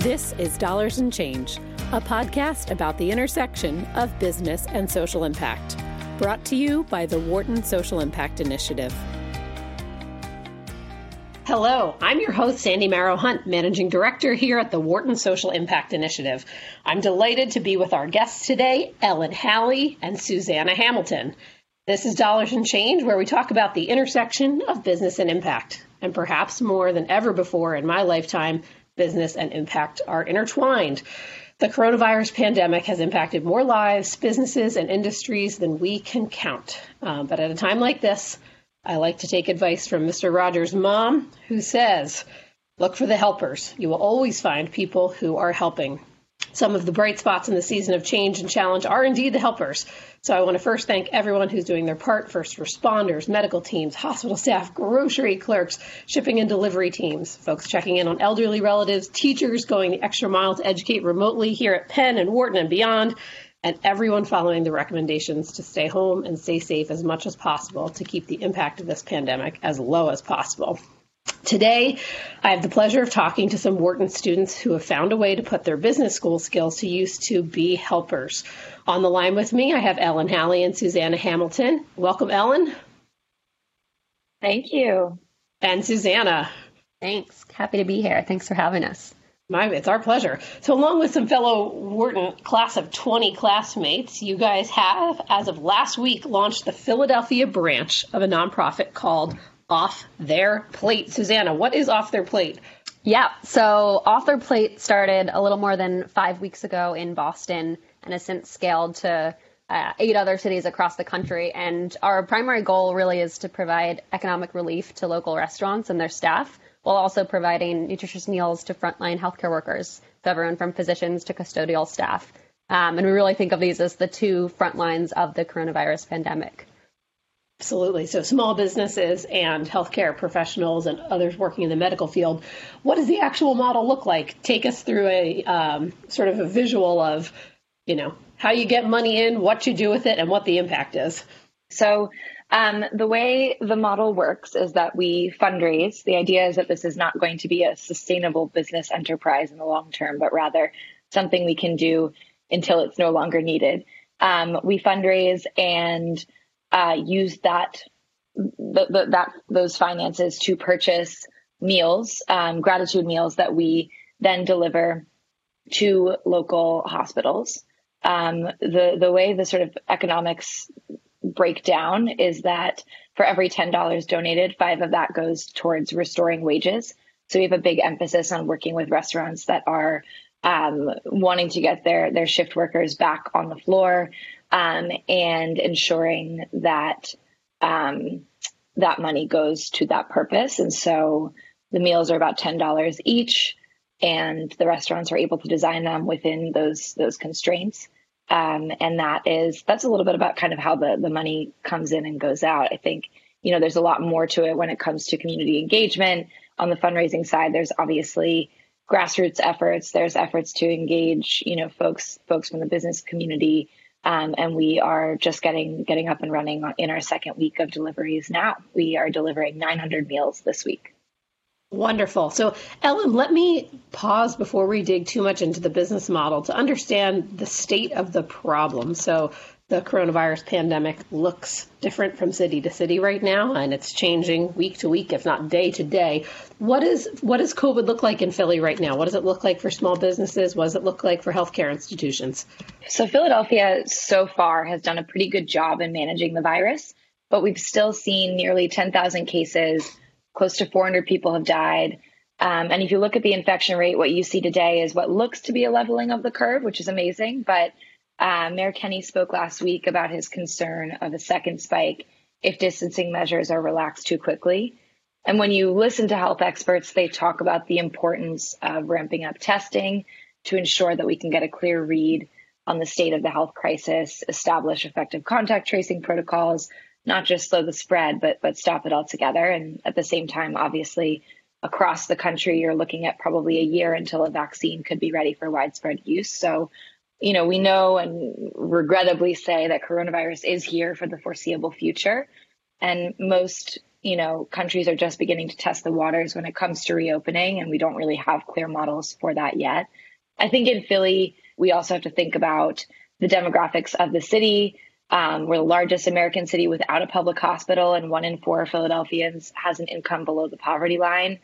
This is Dollars and Change, a podcast about the intersection of business and social impact. Brought to you by the Wharton Social Impact Initiative. Hello, I'm your host, Sandy Marrow Hunt, Managing Director here at the Wharton Social Impact Initiative. I'm delighted to be with our guests today, Ellen Halley and Susanna Hamilton. This is Dollars and Change, where we talk about the intersection of business and impact. And perhaps more than ever before in my lifetime, business and impact are intertwined. The coronavirus pandemic has impacted more lives, businesses, and industries than we can count. Um, but at a time like this, I like to take advice from Mr. Rogers' mom, who says, Look for the helpers. You will always find people who are helping. Some of the bright spots in the season of change and challenge are indeed the helpers. So I want to first thank everyone who's doing their part first responders, medical teams, hospital staff, grocery clerks, shipping and delivery teams, folks checking in on elderly relatives, teachers going the extra mile to educate remotely here at Penn and Wharton and beyond, and everyone following the recommendations to stay home and stay safe as much as possible to keep the impact of this pandemic as low as possible. Today, I have the pleasure of talking to some Wharton students who have found a way to put their business school skills to use to be helpers. On the line with me, I have Ellen Halley and Susanna Hamilton. Welcome, Ellen. Thank you. And Susanna. Thanks. Happy to be here. Thanks for having us. My, it's our pleasure. So, along with some fellow Wharton class of 20 classmates, you guys have, as of last week, launched the Philadelphia branch of a nonprofit called Off Their Plate. Susanna, what is Off Their Plate? Yeah, so Off Their Plate started a little more than five weeks ago in Boston and has since scaled to uh, eight other cities across the country. And our primary goal really is to provide economic relief to local restaurants and their staff while also providing nutritious meals to frontline healthcare workers, so everyone from physicians to custodial staff. Um, and we really think of these as the two front lines of the coronavirus pandemic. Absolutely. So, small businesses and healthcare professionals and others working in the medical field. What does the actual model look like? Take us through a um, sort of a visual of, you know, how you get money in, what you do with it, and what the impact is. So, um, the way the model works is that we fundraise. The idea is that this is not going to be a sustainable business enterprise in the long term, but rather something we can do until it's no longer needed. Um, we fundraise and uh, use that the, the, that those finances to purchase meals, um, gratitude meals that we then deliver to local hospitals. Um, the the way the sort of economics break down is that for every $10 donated, five of that goes towards restoring wages. So we have a big emphasis on working with restaurants that are um, wanting to get their their shift workers back on the floor um, and ensuring that um, that money goes to that purpose. And so the meals are about ten dollars each, and the restaurants are able to design them within those those constraints. Um, and that is that's a little bit about kind of how the the money comes in and goes out. I think you know there's a lot more to it when it comes to community engagement on the fundraising side. There's obviously grassroots efforts. There's efforts to engage you know folks folks from the business community. Um, and we are just getting getting up and running in our second week of deliveries now. We are delivering 900 meals this week. Wonderful. So, Ellen, let me pause before we dig too much into the business model to understand the state of the problem. So, the coronavirus pandemic looks different from city to city right now, and it's changing week to week, if not day to day. What is what does COVID look like in Philly right now? What does it look like for small businesses? What does it look like for healthcare institutions? So, Philadelphia so far has done a pretty good job in managing the virus, but we've still seen nearly 10,000 cases close to 400 people have died. Um, and if you look at the infection rate, what you see today is what looks to be a leveling of the curve, which is amazing. But uh, Mayor Kenney spoke last week about his concern of a second spike if distancing measures are relaxed too quickly. And when you listen to health experts, they talk about the importance of ramping up testing to ensure that we can get a clear read on the state of the health crisis, establish effective contact tracing protocols, not just slow the spread, but but stop it altogether. And at the same time, obviously, across the country, you're looking at probably a year until a vaccine could be ready for widespread use. So, you know, we know and regrettably say that coronavirus is here for the foreseeable future. And most you know, countries are just beginning to test the waters when it comes to reopening, and we don't really have clear models for that yet. I think in Philly, we also have to think about the demographics of the city. Um, we're the largest American city without a public hospital, and one in four Philadelphians has an income below the poverty line.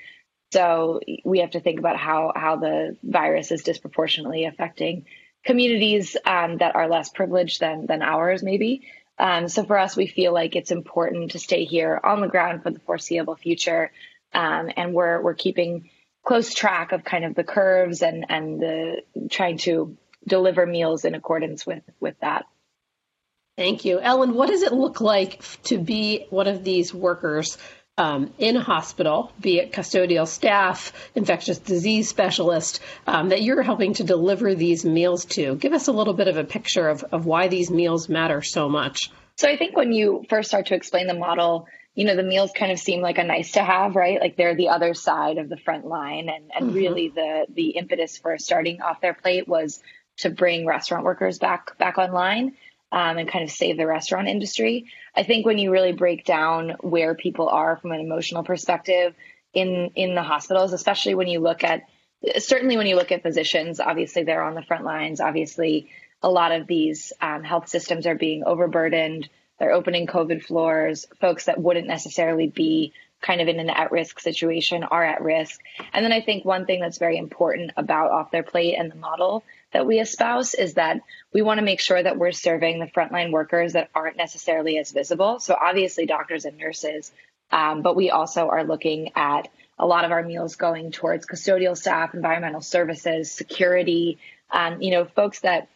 So we have to think about how how the virus is disproportionately affecting communities um, that are less privileged than than ours, maybe. Um, so for us, we feel like it's important to stay here on the ground for the foreseeable future, um, and we're we're keeping close track of kind of the curves and and the trying to deliver meals in accordance with with that. Thank you, Ellen. What does it look like to be one of these workers um, in a hospital, be it custodial staff, infectious disease specialist, um, that you're helping to deliver these meals to. Give us a little bit of a picture of, of why these meals matter so much. So I think when you first start to explain the model, you know, the meals kind of seem like a nice to have, right? Like they're the other side of the front line. And, and mm-hmm. really the, the impetus for starting off their plate was to bring restaurant workers back, back online um, and kind of save the restaurant industry. I think when you really break down where people are from an emotional perspective in in the hospitals, especially when you look at certainly when you look at physicians, obviously they're on the front lines. Obviously, a lot of these um, health systems are being overburdened. They're opening COVID floors. Folks that wouldn't necessarily be kind of in an at risk situation are at risk. And then I think one thing that's very important about off their plate and the model that we espouse is that we want to make sure that we're serving the frontline workers that aren't necessarily as visible. So obviously doctors and nurses, um, but we also are looking at a lot of our meals going towards custodial staff, environmental services, security, um, you know, folks that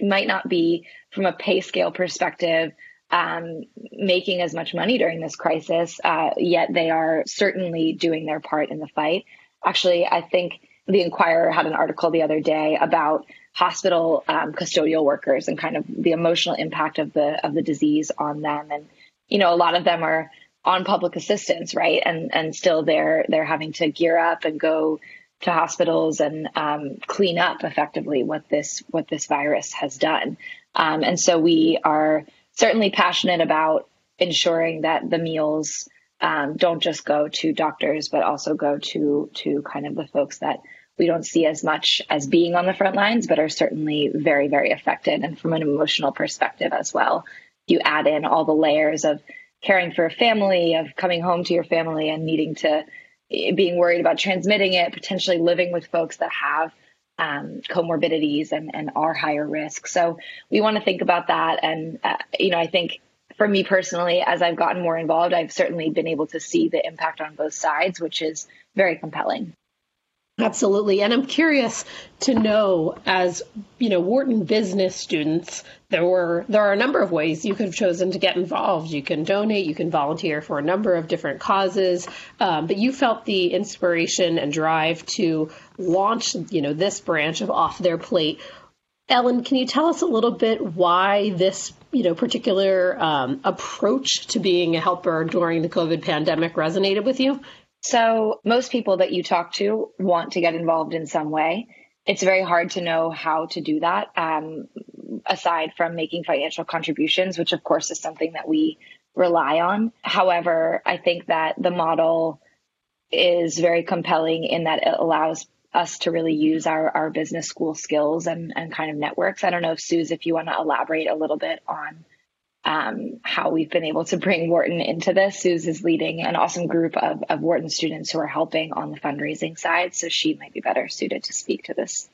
might not be from a pay scale perspective um, making as much money during this crisis, uh, yet they are certainly doing their part in the fight. Actually, I think the Inquirer had an article the other day about hospital um, custodial workers and kind of the emotional impact of the of the disease on them. And you know, a lot of them are on public assistance, right? And and still they're they're having to gear up and go to hospitals and um, clean up effectively what this what this virus has done. Um, and so we are certainly passionate about ensuring that the meals um, don't just go to doctors, but also go to to kind of the folks that we don't see as much as being on the front lines, but are certainly very, very affected. And from an emotional perspective as well, you add in all the layers of caring for a family, of coming home to your family and needing to being worried about transmitting it, potentially living with folks that have um, comorbidities and, and are higher risk. So we want to think about that. And, uh, you know, I think for me personally, as I've gotten more involved, I've certainly been able to see the impact on both sides, which is very compelling. Absolutely. And I'm curious to know as, you know, Wharton business students, there were there are a number of ways you could have chosen to get involved. You can donate, you can volunteer for a number of different causes, um, but you felt the inspiration and drive to launch, you know, this branch of off their plate. Ellen, can you tell us a little bit why this, you know, particular um, approach to being a helper during the COVID pandemic resonated with you? So, most people that you talk to want to get involved in some way. It's very hard to know how to do that, um, aside from making financial contributions, which of course is something that we rely on. However, I think that the model is very compelling in that it allows us to really use our, our business school skills and, and kind of networks. I don't know if Suze, if you want to elaborate a little bit on um, how we've been able to bring Wharton into this. Suze is leading an awesome group of, of Wharton students who are helping on the fundraising side, so she might be better suited to speak to this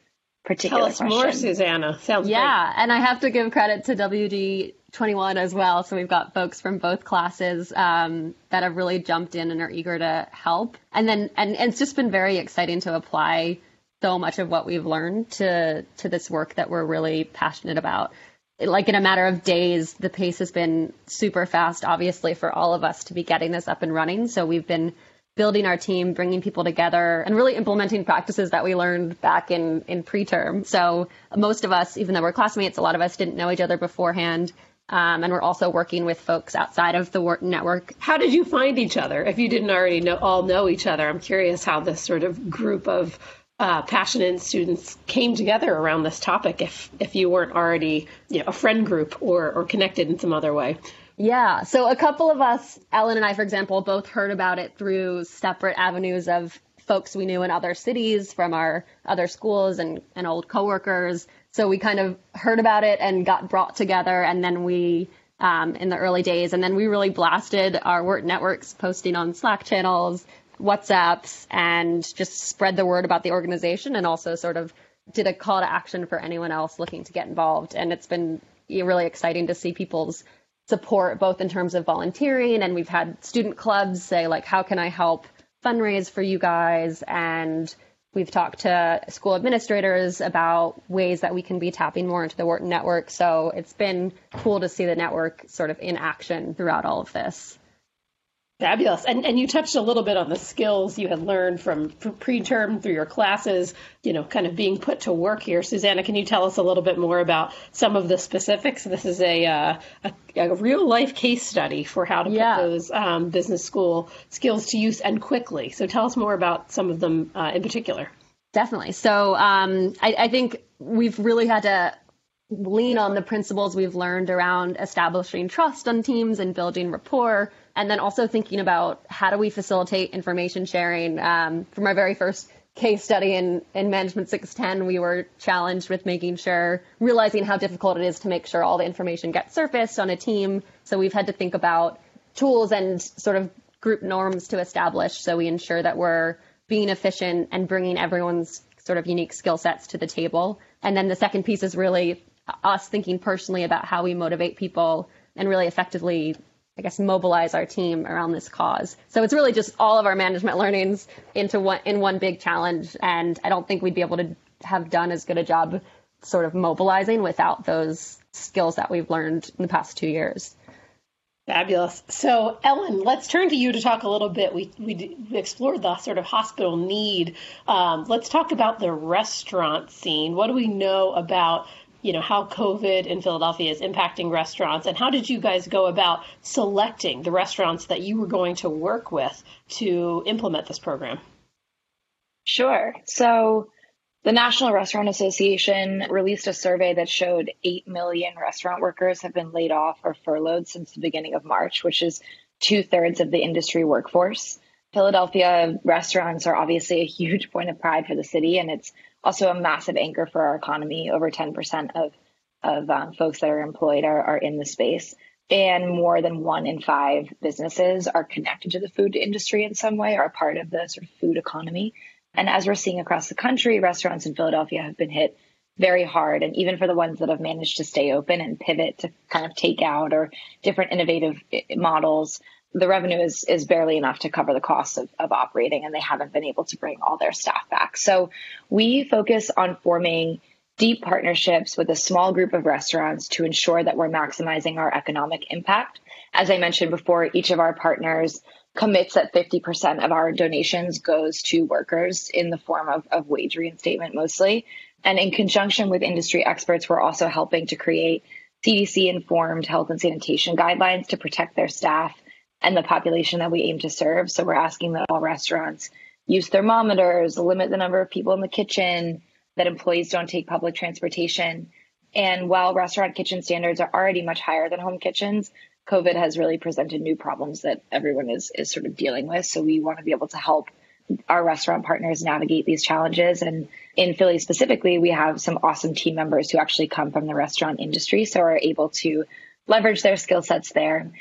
particular Tell us question. more, Susanna. Sounds yeah, great. and I have to give credit to WG 21 as well. So we've got folks from both classes um, that have really jumped in and are eager to help. And then, and, and it's just been very exciting to apply so much of what we've learned to to this work that we're really passionate about like in a matter of days, the pace has been super fast, obviously, for all of us to be getting this up and running. So we've been building our team, bringing people together, and really implementing practices that we learned back in, in preterm. So most of us, even though we're classmates, a lot of us didn't know each other beforehand. Um, and we're also working with folks outside of the network. How did you find each other? If you didn't already know, all know each other, I'm curious how this sort of group of uh, passionate students came together around this topic if if you weren't already you know a friend group or or connected in some other way Yeah. So a couple of us, Ellen and I, for example, both heard about it through separate avenues of folks we knew in other cities from our other schools and, and old coworkers. So we kind of heard about it and got brought together. And then we, um, in the early days, and then we really blasted our work networks, posting on Slack channels, WhatsApps, and just spread the word about the organization and also sort of did a call to action for anyone else looking to get involved. And it's been really exciting to see people's support, both in terms of volunteering, and we've had student clubs say, like, how can I help fundraise for you guys? And we've talked to school administrators about ways that we can be tapping more into the Wharton network. So it's been cool to see the network sort of in action throughout all of this. Fabulous. And and you touched a little bit on the skills you had learned from, from preterm through your classes, you know, kind of being put to work here. Susanna, can you tell us a little bit more about some of the specifics? This is a uh, a, a, real life case study for how to yeah. put those um, business school skills to use and quickly. So tell us more about some of them uh, in particular. Definitely. So um, I, I think we've really had to lean on the principles we've learned around establishing trust on teams and building rapport and then also thinking about how do we facilitate information sharing. Um, for my very first case study in, in Management 610, we were challenged with making sure, realizing how difficult it is to make sure all the information gets surfaced on a team. So we've had to think about tools and sort of group norms to establish so we ensure that we're being efficient and bringing everyone's sort of unique skill sets to the table. And then the second piece is really us thinking personally about how we motivate people and really effectively I guess, mobilize our team around this cause. So it's really just all of our management learnings into one in one big challenge. And I don't think we'd be able to have done as good a job sort of mobilizing without those skills that we've learned in the past two years. Fabulous. So, Ellen, let's turn to you to talk a little bit. We, we, explored the sort of hospital need. Um, let's talk about the restaurant scene. What do we know about you know how COVID in Philadelphia is impacting restaurants, and how did you guys go about selecting the restaurants that you were going to work with to implement this program? Sure. So the National Restaurant Association released a survey that showed 8 million restaurant workers have been laid off or furloughed since the beginning of March, which is two thirds of the industry workforce. Philadelphia restaurants are obviously a huge point of pride for the city, and it's also a massive anchor for our economy. Over 10% of, of um, folks that are employed are, are in the space. And more than one in five businesses are connected to the food industry in some way, are part of the sort of food economy. And as we're seeing across the country, restaurants in Philadelphia have been hit very hard. And even for the ones that have managed to stay open and pivot to kind of take out or different innovative eh, models, the revenue is is barely enough to cover the costs of, of operating and they haven't been able to bring all their staff back. So we focus on forming deep partnerships with a small group of restaurants to ensure that we're maximizing our economic impact. As I mentioned before, each of our partners commits that 50% of our donations goes to workers in the form of, of wage reinstatement mostly. And in conjunction with industry experts, we're also helping to create CDC informed health and sanitation guidelines to protect their staff and the population that we aim to serve. So we're asking that all restaurants use thermometers, limit the number of people in the kitchen, that employees don't take public transportation. And while restaurant kitchen standards are already much higher than home kitchens, COVID has really presented new problems that everyone is, is sort of dealing with. So we want to be able to help our restaurant partners navigate these challenges. And in Philly specifically, we have some awesome team members who actually come from the restaurant industry, so are able to leverage their skill sets there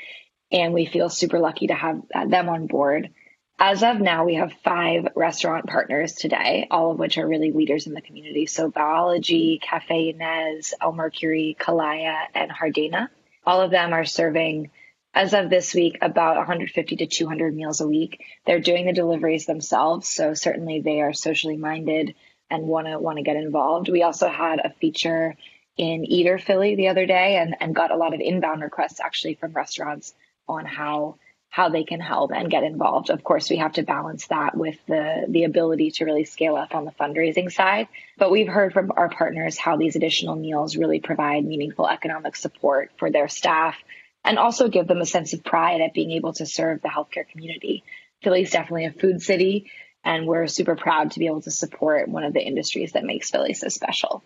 and we feel super lucky to have uh, them on board. As of now, we have five restaurant partners today, all of which are really leaders in the community. So Biology, Cafe Ynez, El Merkury, Kalaya, and Hardena. All of them are serving, as of this week, about 150 to 200 meals a week. They're doing the deliveries themselves, so certainly they are socially minded and want to want to get involved. We also had a feature in Eater Philly the other day and, and got a lot of inbound requests actually from restaurants on how how they can help and get involved. Of course, we have to balance that with the the ability to really scale up on the fundraising side. But we've heard from our partners how these additional meals really provide meaningful economic support for their staff and also give them a sense of pride at being able to serve the healthcare community. Philly is definitely a food city, and we're super proud to be able to support one of the industries that makes Philly so special.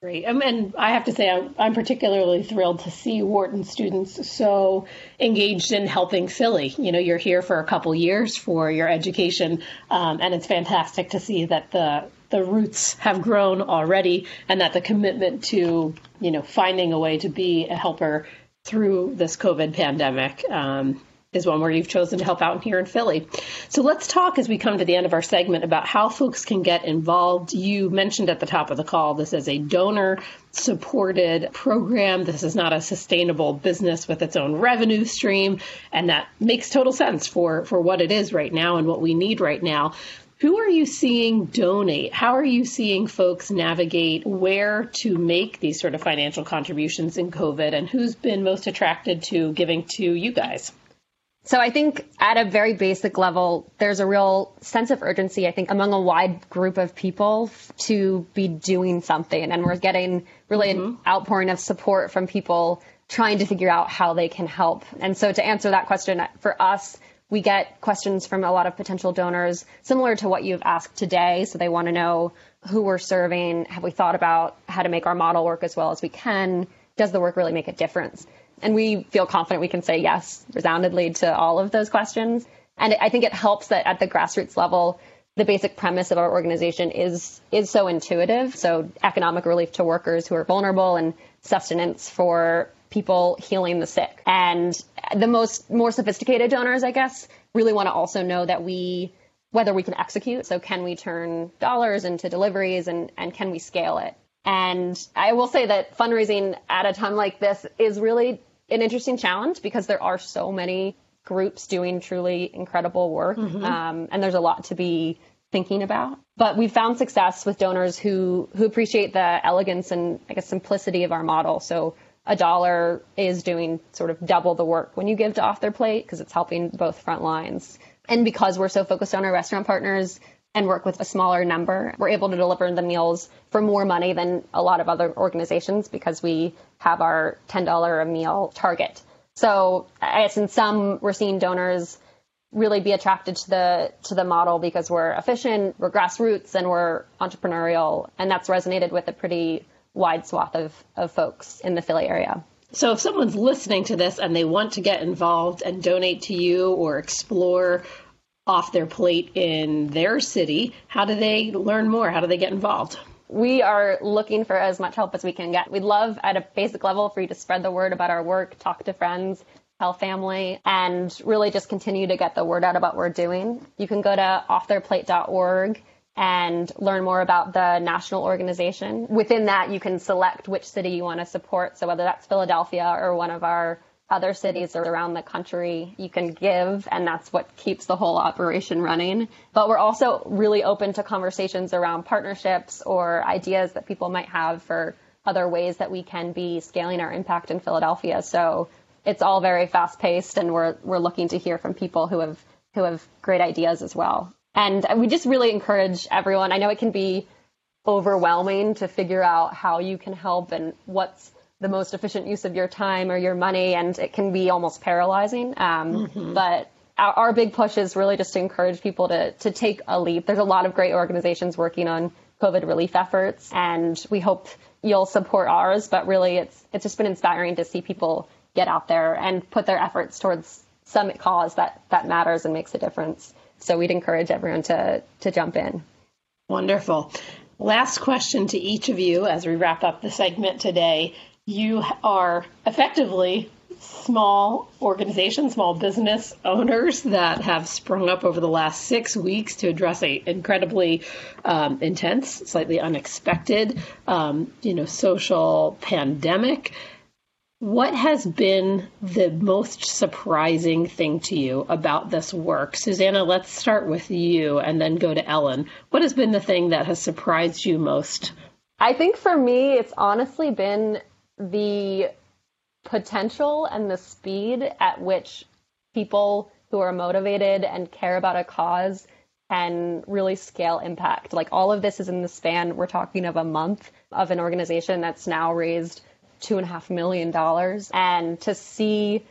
Great. Um, and I have to say, I'm, I'm, particularly thrilled to see Wharton students so engaged in helping Philly. You know, you're here for a couple years for your education, um, and it's fantastic to see that the the roots have grown already, and that the commitment to you know finding a way to be a helper through this COVID pandemic um, is one where you've chosen to help out here in Philly. So let's talk as we come to the end of our segment about how folks can get involved. You mentioned at the top of the call this is a donor supported program. This is not a sustainable business with its own revenue stream. And that makes total sense for, for what it is right now and what we need right now. Who are you seeing donate? How are you seeing folks navigate where to make these sort of financial contributions in COVID and who's been most attracted to giving to you guys? So I think at a very basic level, there's a real sense of urgency, I think, among a wide group of people to be doing something. And we're getting really mm-hmm. an outpouring of support from people trying to figure out how they can help. And so to answer that question, for us, we get questions from a lot of potential donors similar to what you've asked today. So they want to know who we're serving. Have we thought about how to make our model work as well as we can? Does the work really make a difference? And we feel confident we can say yes resoundingly to all of those questions. And I think it helps that at the grassroots level, the basic premise of our organization is is so intuitive. So economic relief to workers who are vulnerable and sustenance for people healing the sick. And the most more sophisticated donors, I guess, really want to also know that we whether we can execute. So can we turn dollars into deliveries and, and can we scale it? And I will say that fundraising at a time like this is really an interesting challenge because there are so many groups doing truly incredible work, mm-hmm. um, and there's a lot to be thinking about. But we've found success with donors who who appreciate the elegance and I guess simplicity of our model. So a dollar is doing sort of double the work when you give to off their plate because it's helping both front lines. And because we're so focused on our restaurant partners, and work with a smaller number. We're able to deliver the meals for more money than a lot of other organizations because we have our $10 a meal target. So I guess in some, we're seeing donors really be attracted to the to the model because we're efficient, we're grassroots, and we're entrepreneurial, and that's resonated with a pretty wide swath of, of folks in the Philly area. So if someone's listening to this and they want to get involved and donate to you or explore off their plate in their city, how do they learn more? How do they get involved? We are looking for as much help as we can get. We'd love at a basic level for you to spread the word about our work, talk to friends, tell family, and really just continue to get the word out about what we're doing. You can go to offtheirplate.org and learn more about the national organization. Within that, you can select which city you want to support. So whether that's Philadelphia or one of our other cities around the country you can give, and that's what keeps the whole operation running. But we're also really open to conversations around partnerships or ideas that people might have for other ways that we can be scaling our impact in Philadelphia. So it's all very fast paced, and we're we're looking to hear from people who have who have great ideas as well. And we just really encourage everyone. I know it can be overwhelming to figure out how you can help and what's the most efficient use of your time or your money, and it can be almost paralyzing. Um, mm-hmm. But our, our, big push is really just to encourage people to to take a leap. There's a lot of great organizations working on COVID relief efforts, and we hope you'll support ours. But really, it's it's just been inspiring to see people get out there and put their efforts towards some cause that that matters and makes a difference. So we'd encourage everyone to to jump in. Wonderful. Last question to each of you as we wrap up the segment today you are effectively small organizations, small business owners that have sprung up over the last six weeks to address a incredibly um, intense, slightly unexpected, um, you know, social pandemic. What has been the most surprising thing to you about this work? Susanna, let's start with you and then go to Ellen. What has been the thing that has surprised you most? I think for me, it's honestly been the potential and the speed at which people who are motivated and care about a cause can really scale impact. Like all of this is in the span, we're talking of a month of an organization that's now raised two and a half million dollars. And to see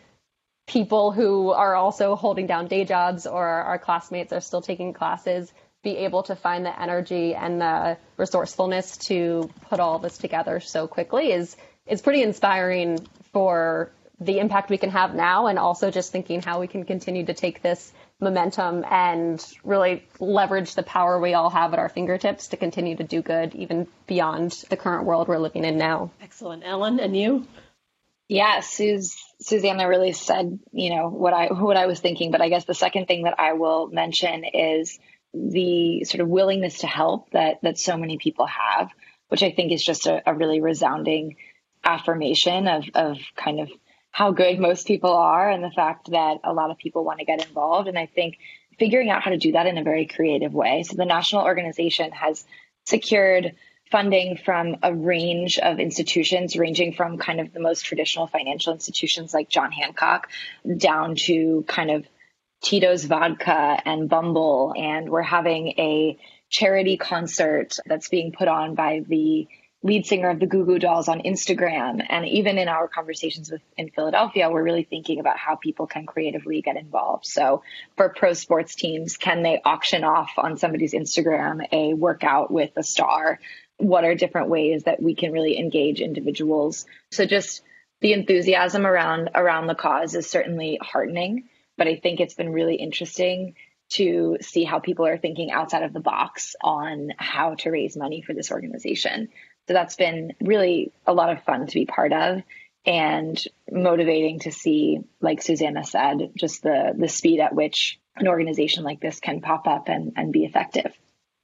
people who are also holding down day jobs or our classmates are still taking classes be able to find the energy and the resourcefulness to put all this together so quickly is is pretty inspiring for the impact we can have now and also just thinking how we can continue to take this momentum and really leverage the power we all have at our fingertips to continue to do good even beyond the current world we're living in now. Excellent. Ellen, and you? Yeah, Sus- Susanna really said, you know, what I what I was thinking, but I guess the second thing that I will mention is the sort of willingness to help that that so many people have, which I think is just a, a really resounding affirmation of of kind of how good most people are and the fact that a lot of people want to get involved. And I think figuring out how to do that in a very creative way. So the national organization has secured funding from a range of institutions, ranging from kind of the most traditional financial institutions like John Hancock down to kind of Tito's Vodka and Bumble. And we're having a charity concert that's being put on by the lead singer of the Goo Goo Dolls on Instagram. And even in our conversations with in Philadelphia, we're really thinking about how people can creatively get involved. So for pro sports teams, can they auction off on somebody's Instagram a workout with a star? What are different ways that we can really engage individuals? So just the enthusiasm around around the cause is certainly heartening, but I think it's been really interesting to see how people are thinking outside of the box on how to raise money for this organization. So that's been really a lot of fun to be part of and motivating to see, like Susanna said, just the the speed at which an organization like this can pop up and, and be effective.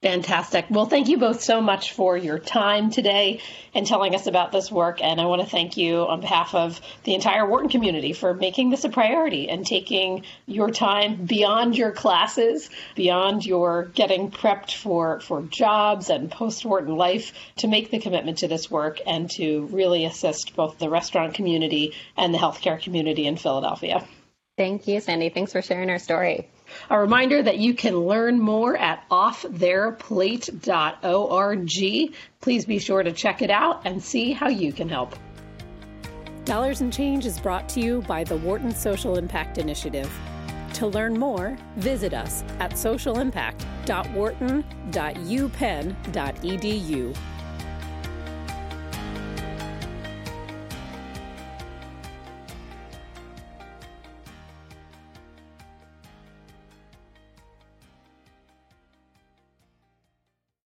Fantastic. Well, thank you both so much for your time today and telling us about this work. And I want to thank you on behalf of the entire Wharton community for making this a priority and taking your time beyond your classes, beyond your getting prepped for, for jobs and post Wharton life to make the commitment to this work and to really assist both the restaurant community and the healthcare community in Philadelphia. Thank you, Sandy. Thanks for sharing our story. A reminder that you can learn more at offtheirplate.org. Please be sure to check it out and see how you can help. Dollars and Change is brought to you by the Wharton Social Impact Initiative. To learn more, visit us at socialimpact.wharton.upenn.edu.